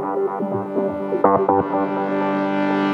Disco silent, disco silent,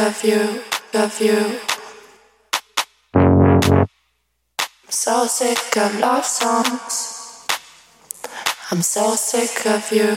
of you, of you. so sick of love songs. I'm so sick of you.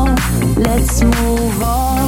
let's move on.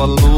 follow